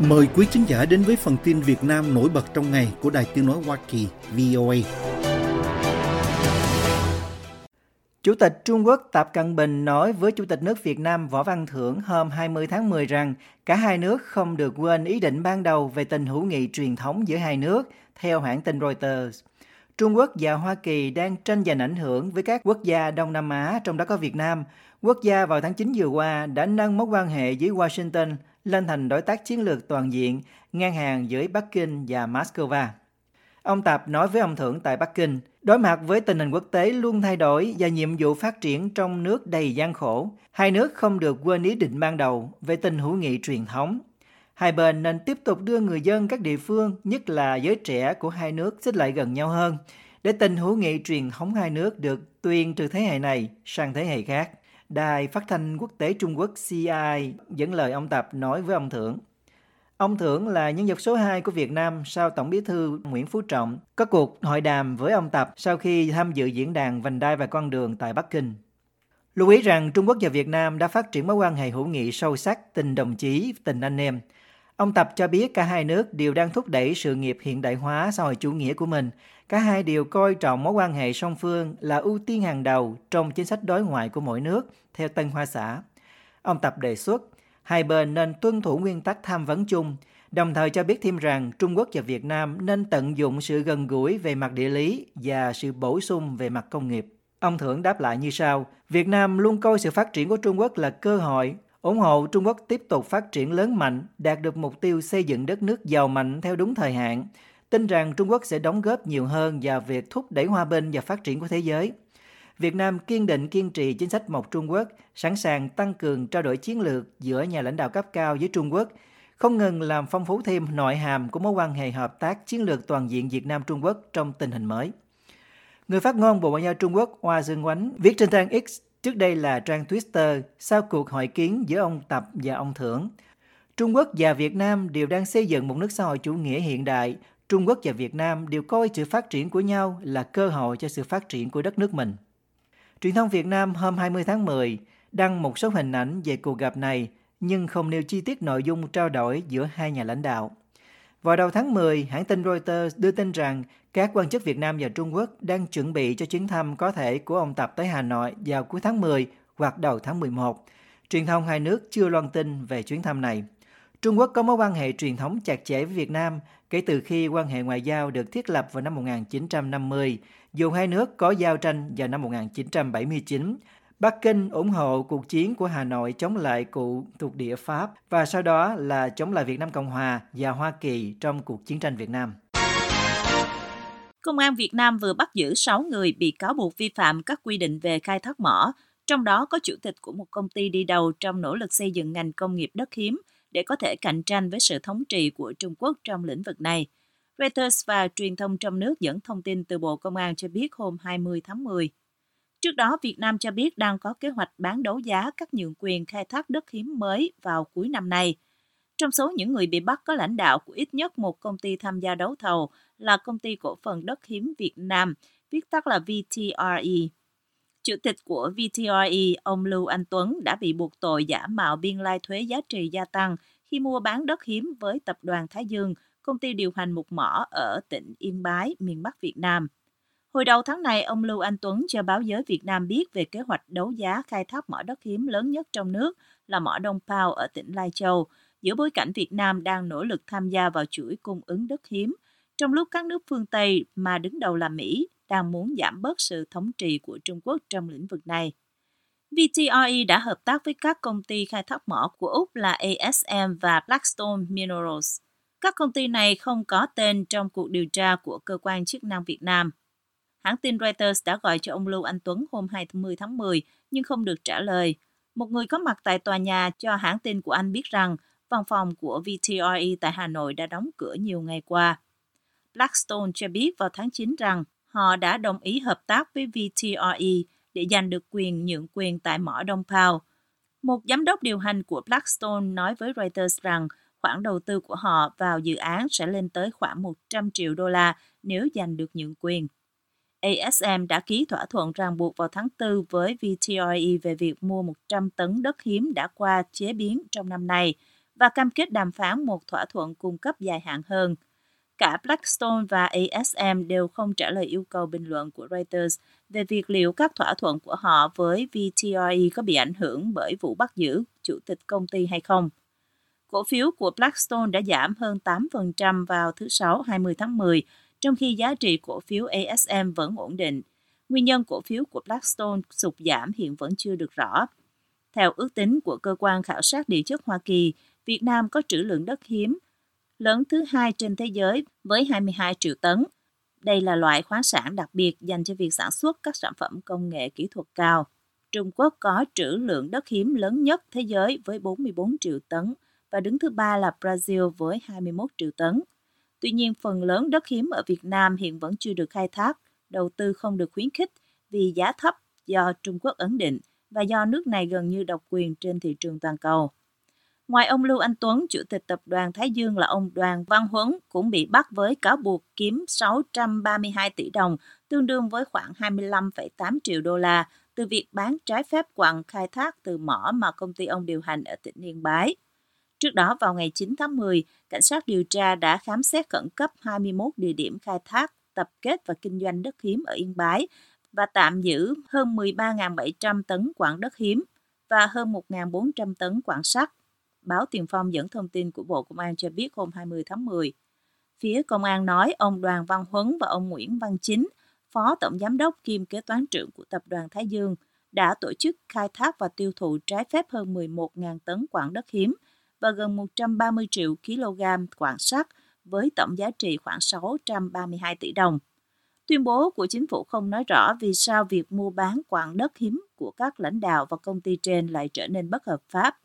Mời quý khán giả đến với phần tin Việt Nam nổi bật trong ngày của Đài Tiếng Nói Hoa Kỳ VOA. Chủ tịch Trung Quốc Tập Cận Bình nói với Chủ tịch nước Việt Nam Võ Văn Thưởng hôm 20 tháng 10 rằng cả hai nước không được quên ý định ban đầu về tình hữu nghị truyền thống giữa hai nước, theo hãng tin Reuters. Trung Quốc và Hoa Kỳ đang tranh giành ảnh hưởng với các quốc gia Đông Nam Á, trong đó có Việt Nam. Quốc gia vào tháng 9 vừa qua đã nâng mối quan hệ với Washington lên thành đối tác chiến lược toàn diện, ngang hàng giữa Bắc Kinh và Moscow. Ông Tập nói với ông Thưởng tại Bắc Kinh, đối mặt với tình hình quốc tế luôn thay đổi và nhiệm vụ phát triển trong nước đầy gian khổ, hai nước không được quên ý định ban đầu về tình hữu nghị truyền thống. Hai bên nên tiếp tục đưa người dân các địa phương, nhất là giới trẻ của hai nước xích lại gần nhau hơn, để tình hữu nghị truyền thống hai nước được tuyên từ thế hệ này sang thế hệ khác. Đài phát thanh quốc tế Trung Quốc CI dẫn lời ông Tập nói với ông Thưởng. Ông Thưởng là nhân vật số 2 của Việt Nam sau Tổng bí thư Nguyễn Phú Trọng có cuộc hội đàm với ông Tập sau khi tham dự diễn đàn Vành đai và con đường tại Bắc Kinh. Lưu ý rằng Trung Quốc và Việt Nam đã phát triển mối quan hệ hữu nghị sâu sắc, tình đồng chí, tình anh em. Ông Tập cho biết cả hai nước đều đang thúc đẩy sự nghiệp hiện đại hóa xã hội chủ nghĩa của mình. Cả hai đều coi trọng mối quan hệ song phương là ưu tiên hàng đầu trong chính sách đối ngoại của mỗi nước, theo Tân Hoa Xã. Ông Tập đề xuất hai bên nên tuân thủ nguyên tắc tham vấn chung, đồng thời cho biết thêm rằng Trung Quốc và Việt Nam nên tận dụng sự gần gũi về mặt địa lý và sự bổ sung về mặt công nghiệp. Ông Thưởng đáp lại như sau, Việt Nam luôn coi sự phát triển của Trung Quốc là cơ hội, ủng hộ Trung Quốc tiếp tục phát triển lớn mạnh, đạt được mục tiêu xây dựng đất nước giàu mạnh theo đúng thời hạn, tin rằng Trung Quốc sẽ đóng góp nhiều hơn vào việc thúc đẩy hòa bình và phát triển của thế giới. Việt Nam kiên định kiên trì chính sách một Trung Quốc, sẵn sàng tăng cường trao đổi chiến lược giữa nhà lãnh đạo cấp cao với Trung Quốc, không ngừng làm phong phú thêm nội hàm của mối quan hệ hợp tác chiến lược toàn diện Việt Nam Trung Quốc trong tình hình mới. Người phát ngôn Bộ Ngoại giao Trung Quốc Hoa Dương Oánh viết trên trang X trước đây là trang Twitter sau cuộc hội kiến giữa ông Tập và ông Thưởng. Trung Quốc và Việt Nam đều đang xây dựng một nước xã hội chủ nghĩa hiện đại. Trung Quốc và Việt Nam đều coi sự phát triển của nhau là cơ hội cho sự phát triển của đất nước mình. Truyền thông Việt Nam hôm 20 tháng 10 đăng một số hình ảnh về cuộc gặp này, nhưng không nêu chi tiết nội dung trao đổi giữa hai nhà lãnh đạo. Vào đầu tháng 10, hãng tin Reuters đưa tin rằng các quan chức Việt Nam và Trung Quốc đang chuẩn bị cho chuyến thăm có thể của ông Tập tới Hà Nội vào cuối tháng 10 hoặc đầu tháng 11. Truyền thông hai nước chưa loan tin về chuyến thăm này. Trung Quốc có mối quan hệ truyền thống chặt chẽ với Việt Nam kể từ khi quan hệ ngoại giao được thiết lập vào năm 1950, dù hai nước có giao tranh vào năm 1979. Bắc Kinh ủng hộ cuộc chiến của Hà Nội chống lại cụ thuộc địa Pháp và sau đó là chống lại Việt Nam Cộng Hòa và Hoa Kỳ trong cuộc chiến tranh Việt Nam. Công an Việt Nam vừa bắt giữ 6 người bị cáo buộc vi phạm các quy định về khai thác mỏ, trong đó có chủ tịch của một công ty đi đầu trong nỗ lực xây dựng ngành công nghiệp đất hiếm để có thể cạnh tranh với sự thống trị của Trung Quốc trong lĩnh vực này. Reuters và truyền thông trong nước dẫn thông tin từ Bộ Công an cho biết hôm 20 tháng 10. Trước đó, Việt Nam cho biết đang có kế hoạch bán đấu giá các nhượng quyền khai thác đất hiếm mới vào cuối năm nay. Trong số những người bị bắt có lãnh đạo của ít nhất một công ty tham gia đấu thầu là công ty cổ phần đất hiếm Việt Nam, viết tắt là VTRE. Chủ tịch của VTRE, ông Lưu Anh Tuấn đã bị buộc tội giả mạo biên lai thuế giá trị gia tăng khi mua bán đất hiếm với tập đoàn Thái Dương, công ty điều hành một mỏ ở tỉnh Yên Bái, miền Bắc Việt Nam. Hồi đầu tháng này, ông Lưu Anh Tuấn cho báo giới Việt Nam biết về kế hoạch đấu giá khai thác mỏ đất hiếm lớn nhất trong nước là mỏ Đông Pao ở tỉnh Lai Châu, giữa bối cảnh Việt Nam đang nỗ lực tham gia vào chuỗi cung ứng đất hiếm, trong lúc các nước phương Tây mà đứng đầu là Mỹ đang muốn giảm bớt sự thống trị của Trung Quốc trong lĩnh vực này. VTRE đã hợp tác với các công ty khai thác mỏ của Úc là ASM và Blackstone Minerals. Các công ty này không có tên trong cuộc điều tra của cơ quan chức năng Việt Nam. Hãng tin Reuters đã gọi cho ông Lưu Anh Tuấn hôm 20 tháng 10 nhưng không được trả lời. Một người có mặt tại tòa nhà cho hãng tin của Anh biết rằng văn phòng của VTRE tại Hà Nội đã đóng cửa nhiều ngày qua. Blackstone cho biết vào tháng 9 rằng họ đã đồng ý hợp tác với VTRE để giành được quyền nhượng quyền tại mỏ Đông Pao. Một giám đốc điều hành của Blackstone nói với Reuters rằng khoản đầu tư của họ vào dự án sẽ lên tới khoảng 100 triệu đô la nếu giành được nhượng quyền. ASM đã ký thỏa thuận ràng buộc vào tháng 4 với VTRE về việc mua 100 tấn đất hiếm đã qua chế biến trong năm nay và cam kết đàm phán một thỏa thuận cung cấp dài hạn hơn. Cả Blackstone và ASM đều không trả lời yêu cầu bình luận của Reuters về việc liệu các thỏa thuận của họ với VTRE có bị ảnh hưởng bởi vụ bắt giữ chủ tịch công ty hay không. Cổ phiếu của Blackstone đã giảm hơn 8% vào thứ Sáu 20 tháng 10, trong khi giá trị cổ phiếu ASM vẫn ổn định. Nguyên nhân cổ phiếu của Blackstone sụt giảm hiện vẫn chưa được rõ. Theo ước tính của cơ quan khảo sát địa chất Hoa Kỳ, Việt Nam có trữ lượng đất hiếm lớn thứ hai trên thế giới với 22 triệu tấn. Đây là loại khoáng sản đặc biệt dành cho việc sản xuất các sản phẩm công nghệ kỹ thuật cao. Trung Quốc có trữ lượng đất hiếm lớn nhất thế giới với 44 triệu tấn và đứng thứ ba là Brazil với 21 triệu tấn. Tuy nhiên, phần lớn đất hiếm ở Việt Nam hiện vẫn chưa được khai thác, đầu tư không được khuyến khích vì giá thấp do Trung Quốc ấn định và do nước này gần như độc quyền trên thị trường toàn cầu. Ngoài ông Lưu Anh Tuấn, Chủ tịch Tập đoàn Thái Dương là ông Đoàn Văn Huấn cũng bị bắt với cáo buộc kiếm 632 tỷ đồng, tương đương với khoảng 25,8 triệu đô la, từ việc bán trái phép quặng khai thác từ mỏ mà công ty ông điều hành ở tỉnh Yên Bái. Trước đó, vào ngày 9 tháng 10, cảnh sát điều tra đã khám xét khẩn cấp 21 địa điểm khai thác, tập kết và kinh doanh đất hiếm ở Yên Bái và tạm giữ hơn 13.700 tấn quảng đất hiếm và hơn 1.400 tấn quảng sắt. Báo Tiền Phong dẫn thông tin của Bộ Công an cho biết hôm 20 tháng 10. Phía công an nói ông Đoàn Văn Huấn và ông Nguyễn Văn Chính, Phó Tổng Giám đốc kiêm kế toán trưởng của Tập đoàn Thái Dương, đã tổ chức khai thác và tiêu thụ trái phép hơn 11.000 tấn quảng đất hiếm và gần 130 triệu kg quạng sắt với tổng giá trị khoảng 632 tỷ đồng. Tuyên bố của chính phủ không nói rõ vì sao việc mua bán quạng đất hiếm của các lãnh đạo và công ty trên lại trở nên bất hợp pháp.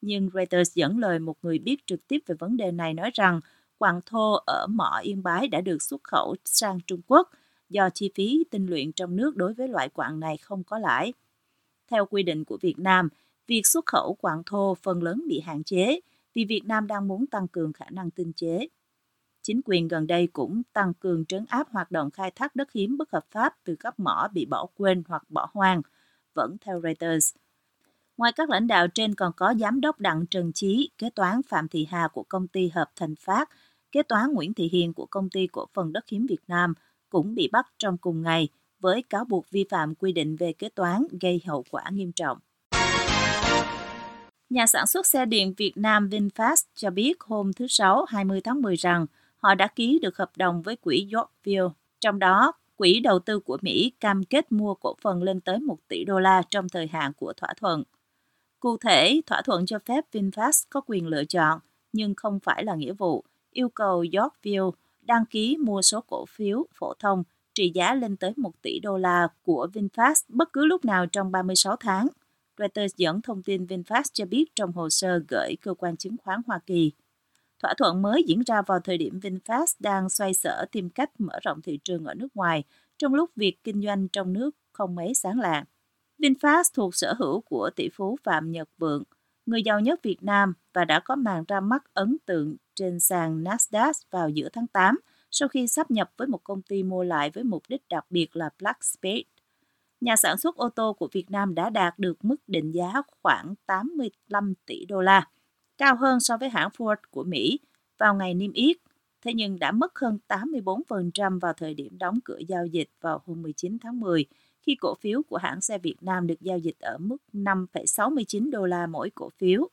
Nhưng Reuters dẫn lời một người biết trực tiếp về vấn đề này nói rằng quạng thô ở mỏ Yên Bái đã được xuất khẩu sang Trung Quốc do chi phí tinh luyện trong nước đối với loại quạng này không có lãi. Theo quy định của Việt Nam, việc xuất khẩu quặng thô phần lớn bị hạn chế vì Việt Nam đang muốn tăng cường khả năng tinh chế. Chính quyền gần đây cũng tăng cường trấn áp hoạt động khai thác đất hiếm bất hợp pháp từ các mỏ bị bỏ quên hoặc bỏ hoang, vẫn theo Reuters. Ngoài các lãnh đạo trên còn có giám đốc Đặng Trần Chí, kế toán Phạm Thị Hà của công ty Hợp Thành Phát, kế toán Nguyễn Thị Hiền của công ty cổ phần đất hiếm Việt Nam cũng bị bắt trong cùng ngày với cáo buộc vi phạm quy định về kế toán gây hậu quả nghiêm trọng. Nhà sản xuất xe điện Việt Nam VinFast cho biết hôm thứ Sáu 20 tháng 10 rằng họ đã ký được hợp đồng với quỹ Yorkville. Trong đó, quỹ đầu tư của Mỹ cam kết mua cổ phần lên tới 1 tỷ đô la trong thời hạn của thỏa thuận. Cụ thể, thỏa thuận cho phép VinFast có quyền lựa chọn, nhưng không phải là nghĩa vụ, yêu cầu Yorkville đăng ký mua số cổ phiếu phổ thông trị giá lên tới 1 tỷ đô la của VinFast bất cứ lúc nào trong 36 tháng. Reuters dẫn thông tin VinFast cho biết trong hồ sơ gửi cơ quan chứng khoán Hoa Kỳ. Thỏa thuận mới diễn ra vào thời điểm VinFast đang xoay sở tìm cách mở rộng thị trường ở nước ngoài, trong lúc việc kinh doanh trong nước không mấy sáng lạng. VinFast thuộc sở hữu của tỷ phú Phạm Nhật Vượng, người giàu nhất Việt Nam và đã có màn ra mắt ấn tượng trên sàn Nasdaq vào giữa tháng 8 sau khi sắp nhập với một công ty mua lại với mục đích đặc biệt là Black Spade. Nhà sản xuất ô tô của Việt Nam đã đạt được mức định giá khoảng 85 tỷ đô la, cao hơn so với hãng Ford của Mỹ vào ngày niêm yết, thế nhưng đã mất hơn 84% vào thời điểm đóng cửa giao dịch vào hôm 19 tháng 10 khi cổ phiếu của hãng xe Việt Nam được giao dịch ở mức 5,69 đô la mỗi cổ phiếu.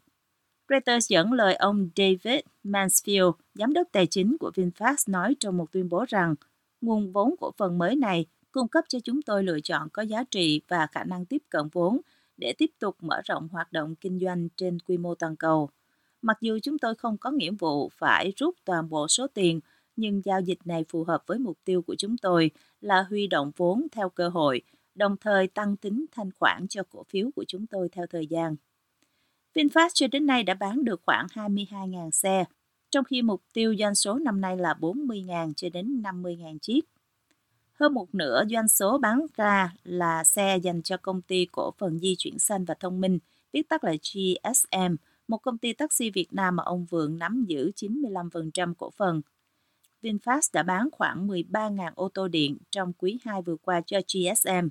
Reuters dẫn lời ông David Mansfield, giám đốc tài chính của VinFast nói trong một tuyên bố rằng nguồn vốn cổ phần mới này cung cấp cho chúng tôi lựa chọn có giá trị và khả năng tiếp cận vốn để tiếp tục mở rộng hoạt động kinh doanh trên quy mô toàn cầu. Mặc dù chúng tôi không có nghĩa vụ phải rút toàn bộ số tiền, nhưng giao dịch này phù hợp với mục tiêu của chúng tôi là huy động vốn theo cơ hội đồng thời tăng tính thanh khoản cho cổ phiếu của chúng tôi theo thời gian. VinFast cho đến nay đã bán được khoảng 22.000 xe, trong khi mục tiêu doanh số năm nay là 40.000 cho đến 50.000 chiếc. Hơn một nửa doanh số bán ra là xe dành cho công ty cổ phần di chuyển xanh và thông minh, viết tắt là GSM, một công ty taxi Việt Nam mà ông Vượng nắm giữ 95% cổ phần. VinFast đã bán khoảng 13.000 ô tô điện trong quý 2 vừa qua cho GSM.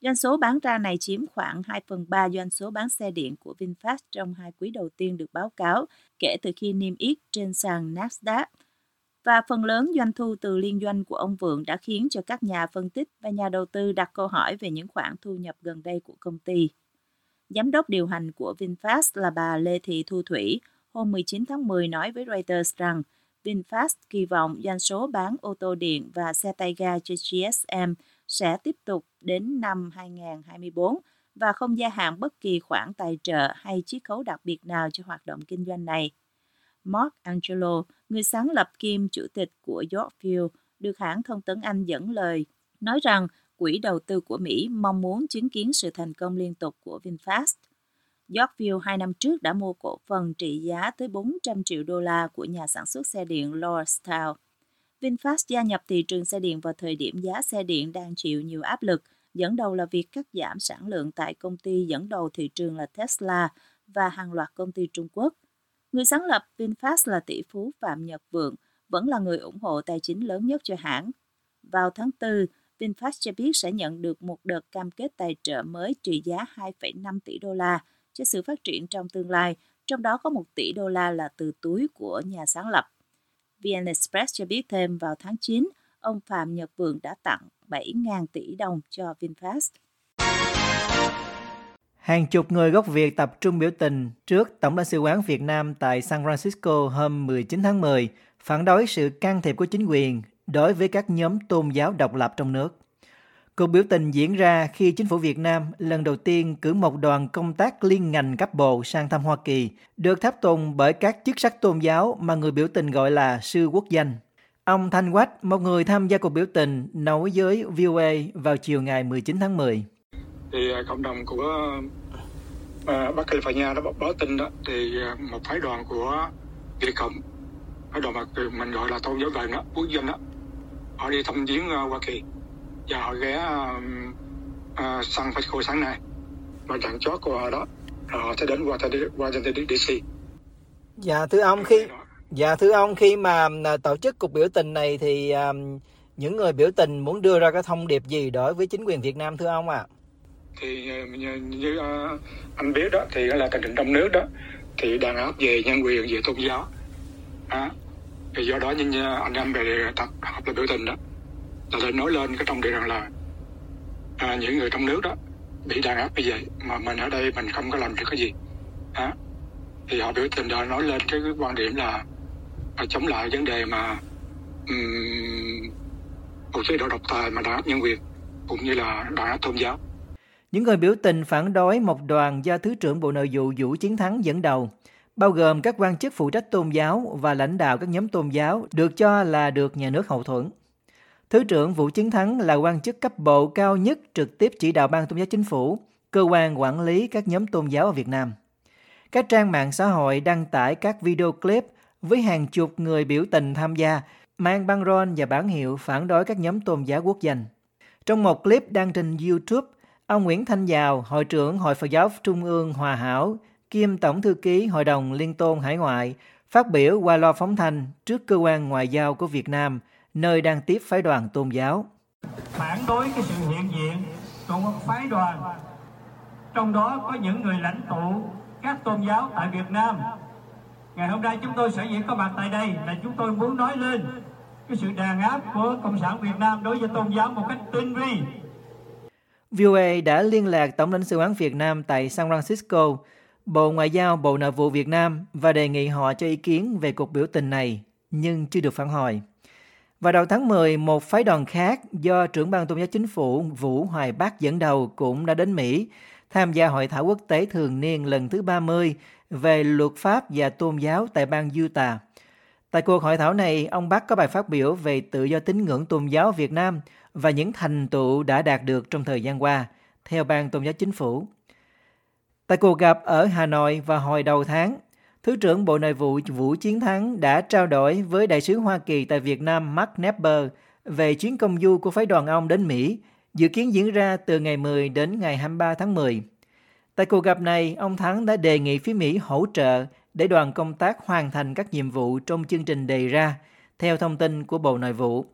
Doanh số bán ra này chiếm khoảng 2 phần 3 doanh số bán xe điện của VinFast trong hai quý đầu tiên được báo cáo kể từ khi niêm yết trên sàn Nasdaq. Và phần lớn doanh thu từ liên doanh của ông Vượng đã khiến cho các nhà phân tích và nhà đầu tư đặt câu hỏi về những khoản thu nhập gần đây của công ty. Giám đốc điều hành của VinFast là bà Lê Thị Thu Thủy hôm 19 tháng 10 nói với Reuters rằng VinFast kỳ vọng doanh số bán ô tô điện và xe tay ga cho GSM sẽ tiếp tục đến năm 2024 và không gia hạn bất kỳ khoản tài trợ hay chiết khấu đặc biệt nào cho hoạt động kinh doanh này. Mark Angelo, người sáng lập kiêm chủ tịch của Yorkville, được hãng thông tấn Anh dẫn lời, nói rằng quỹ đầu tư của Mỹ mong muốn chứng kiến sự thành công liên tục của VinFast. Yorkville hai năm trước đã mua cổ phần trị giá tới 400 triệu đô la của nhà sản xuất xe điện Lordstown. VinFast gia nhập thị trường xe điện vào thời điểm giá xe điện đang chịu nhiều áp lực, dẫn đầu là việc cắt giảm sản lượng tại công ty dẫn đầu thị trường là Tesla và hàng loạt công ty Trung Quốc. Người sáng lập VinFast là tỷ phú Phạm Nhật Vượng, vẫn là người ủng hộ tài chính lớn nhất cho hãng. Vào tháng 4, VinFast cho biết sẽ nhận được một đợt cam kết tài trợ mới trị giá 2,5 tỷ đô la cho sự phát triển trong tương lai, trong đó có 1 tỷ đô la là từ túi của nhà sáng lập. VN Express cho biết thêm vào tháng 9, ông Phạm Nhật Vượng đã tặng 7.000 tỷ đồng cho VinFast. Hàng chục người gốc Việt tập trung biểu tình trước Tổng lãnh sự quán Việt Nam tại San Francisco hôm 19 tháng 10, phản đối sự can thiệp của chính quyền đối với các nhóm tôn giáo độc lập trong nước. Cuộc biểu tình diễn ra khi chính phủ Việt Nam lần đầu tiên cử một đoàn công tác liên ngành cấp bộ sang thăm Hoa Kỳ, được tháp tùng bởi các chức sắc tôn giáo mà người biểu tình gọi là sư quốc danh. Ông Thanh Quách, một người tham gia cuộc biểu tình, nói với VOA vào chiều ngày 19 tháng 10. Thì à, cộng đồng của uh, Bắc California đó báo tin đó, thì à, một phái đoàn của Việt Cộng, phái đoàn mà mình gọi là tôn giáo vàng đó, quốc dân đó, họ đi thăm viếng uh, Hoa Kỳ và họ ghé uh, uh, San Francisco sáng nay và chặng chót của họ đó họ sẽ đến Washington DC. Dạ thưa ông khi dạ thưa ông khi mà tổ chức cuộc biểu tình này thì những người biểu tình muốn đưa ra cái thông điệp gì đối với chính quyền Việt Nam thưa ông ạ? À? Thì ờ, như, như uh, anh biết đó thì là tình hình trong nước đó thì đàn áp về nhân quyền về tôn giáo. À, thì do đó nhưng anh em về tập hợp là biểu tình đó là để nói lên cái thông điệp rằng là à, những người trong nước đó bị đàn áp như vậy mà mình ở đây mình không có làm được cái gì. À, thì họ biểu tình đã nói lên cái, cái quan điểm là, là chống lại vấn đề mà um, một chế độ độc tài mà đàn áp nhân quyền cũng như là đàn áp tôn giáo những người biểu tình phản đối một đoàn do Thứ trưởng Bộ Nội vụ Vũ Chiến Thắng dẫn đầu, bao gồm các quan chức phụ trách tôn giáo và lãnh đạo các nhóm tôn giáo được cho là được nhà nước hậu thuẫn. Thứ trưởng Vũ Chiến Thắng là quan chức cấp bộ cao nhất trực tiếp chỉ đạo ban tôn giáo chính phủ, cơ quan quản lý các nhóm tôn giáo ở Việt Nam. Các trang mạng xã hội đăng tải các video clip với hàng chục người biểu tình tham gia, mang băng rôn và bản hiệu phản đối các nhóm tôn giáo quốc danh. Trong một clip đăng trên YouTube, ông Nguyễn Thanh Giào, Hội trưởng Hội Phật giáo Trung ương Hòa Hảo, kiêm Tổng thư ký Hội đồng Liên tôn Hải ngoại, phát biểu qua loa phóng thanh trước cơ quan ngoại giao của Việt Nam – nơi đang tiếp phái đoàn tôn giáo. Phản đối cái sự hiện diện của một phái đoàn, trong đó có những người lãnh tụ các tôn giáo tại Việt Nam. Ngày hôm nay chúng tôi sở dĩ có mặt tại đây là chúng tôi muốn nói lên cái sự đàn áp của Cộng sản Việt Nam đối với tôn giáo một cách tinh vi. VOA đã liên lạc Tổng lãnh sự quán Việt Nam tại San Francisco, Bộ Ngoại giao Bộ Nội vụ Việt Nam và đề nghị họ cho ý kiến về cuộc biểu tình này, nhưng chưa được phản hồi. Vào đầu tháng 10, một phái đoàn khác do trưởng ban tôn giáo chính phủ Vũ Hoài Bắc dẫn đầu cũng đã đến Mỹ tham gia hội thảo quốc tế thường niên lần thứ 30 về luật pháp và tôn giáo tại bang Utah. Tại cuộc hội thảo này, ông Bắc có bài phát biểu về tự do tín ngưỡng tôn giáo Việt Nam và những thành tựu đã đạt được trong thời gian qua, theo ban tôn giáo chính phủ. Tại cuộc gặp ở Hà Nội vào hồi đầu tháng, Thứ trưởng Bộ Nội vụ Vũ Chiến Thắng đã trao đổi với Đại sứ Hoa Kỳ tại Việt Nam Mark Nepper về chuyến công du của phái đoàn ông đến Mỹ, dự kiến diễn ra từ ngày 10 đến ngày 23 tháng 10. Tại cuộc gặp này, ông Thắng đã đề nghị phía Mỹ hỗ trợ để đoàn công tác hoàn thành các nhiệm vụ trong chương trình đề ra, theo thông tin của Bộ Nội vụ.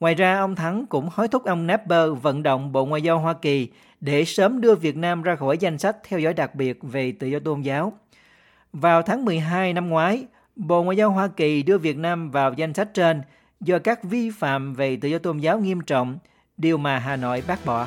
Ngoài ra, ông Thắng cũng hối thúc ông napper vận động Bộ Ngoại giao Hoa Kỳ để sớm đưa Việt Nam ra khỏi danh sách theo dõi đặc biệt về tự do tôn giáo. Vào tháng 12 năm ngoái, Bộ Ngoại giao Hoa Kỳ đưa Việt Nam vào danh sách trên do các vi phạm về tự do tôn giáo nghiêm trọng, điều mà Hà Nội bác bỏ.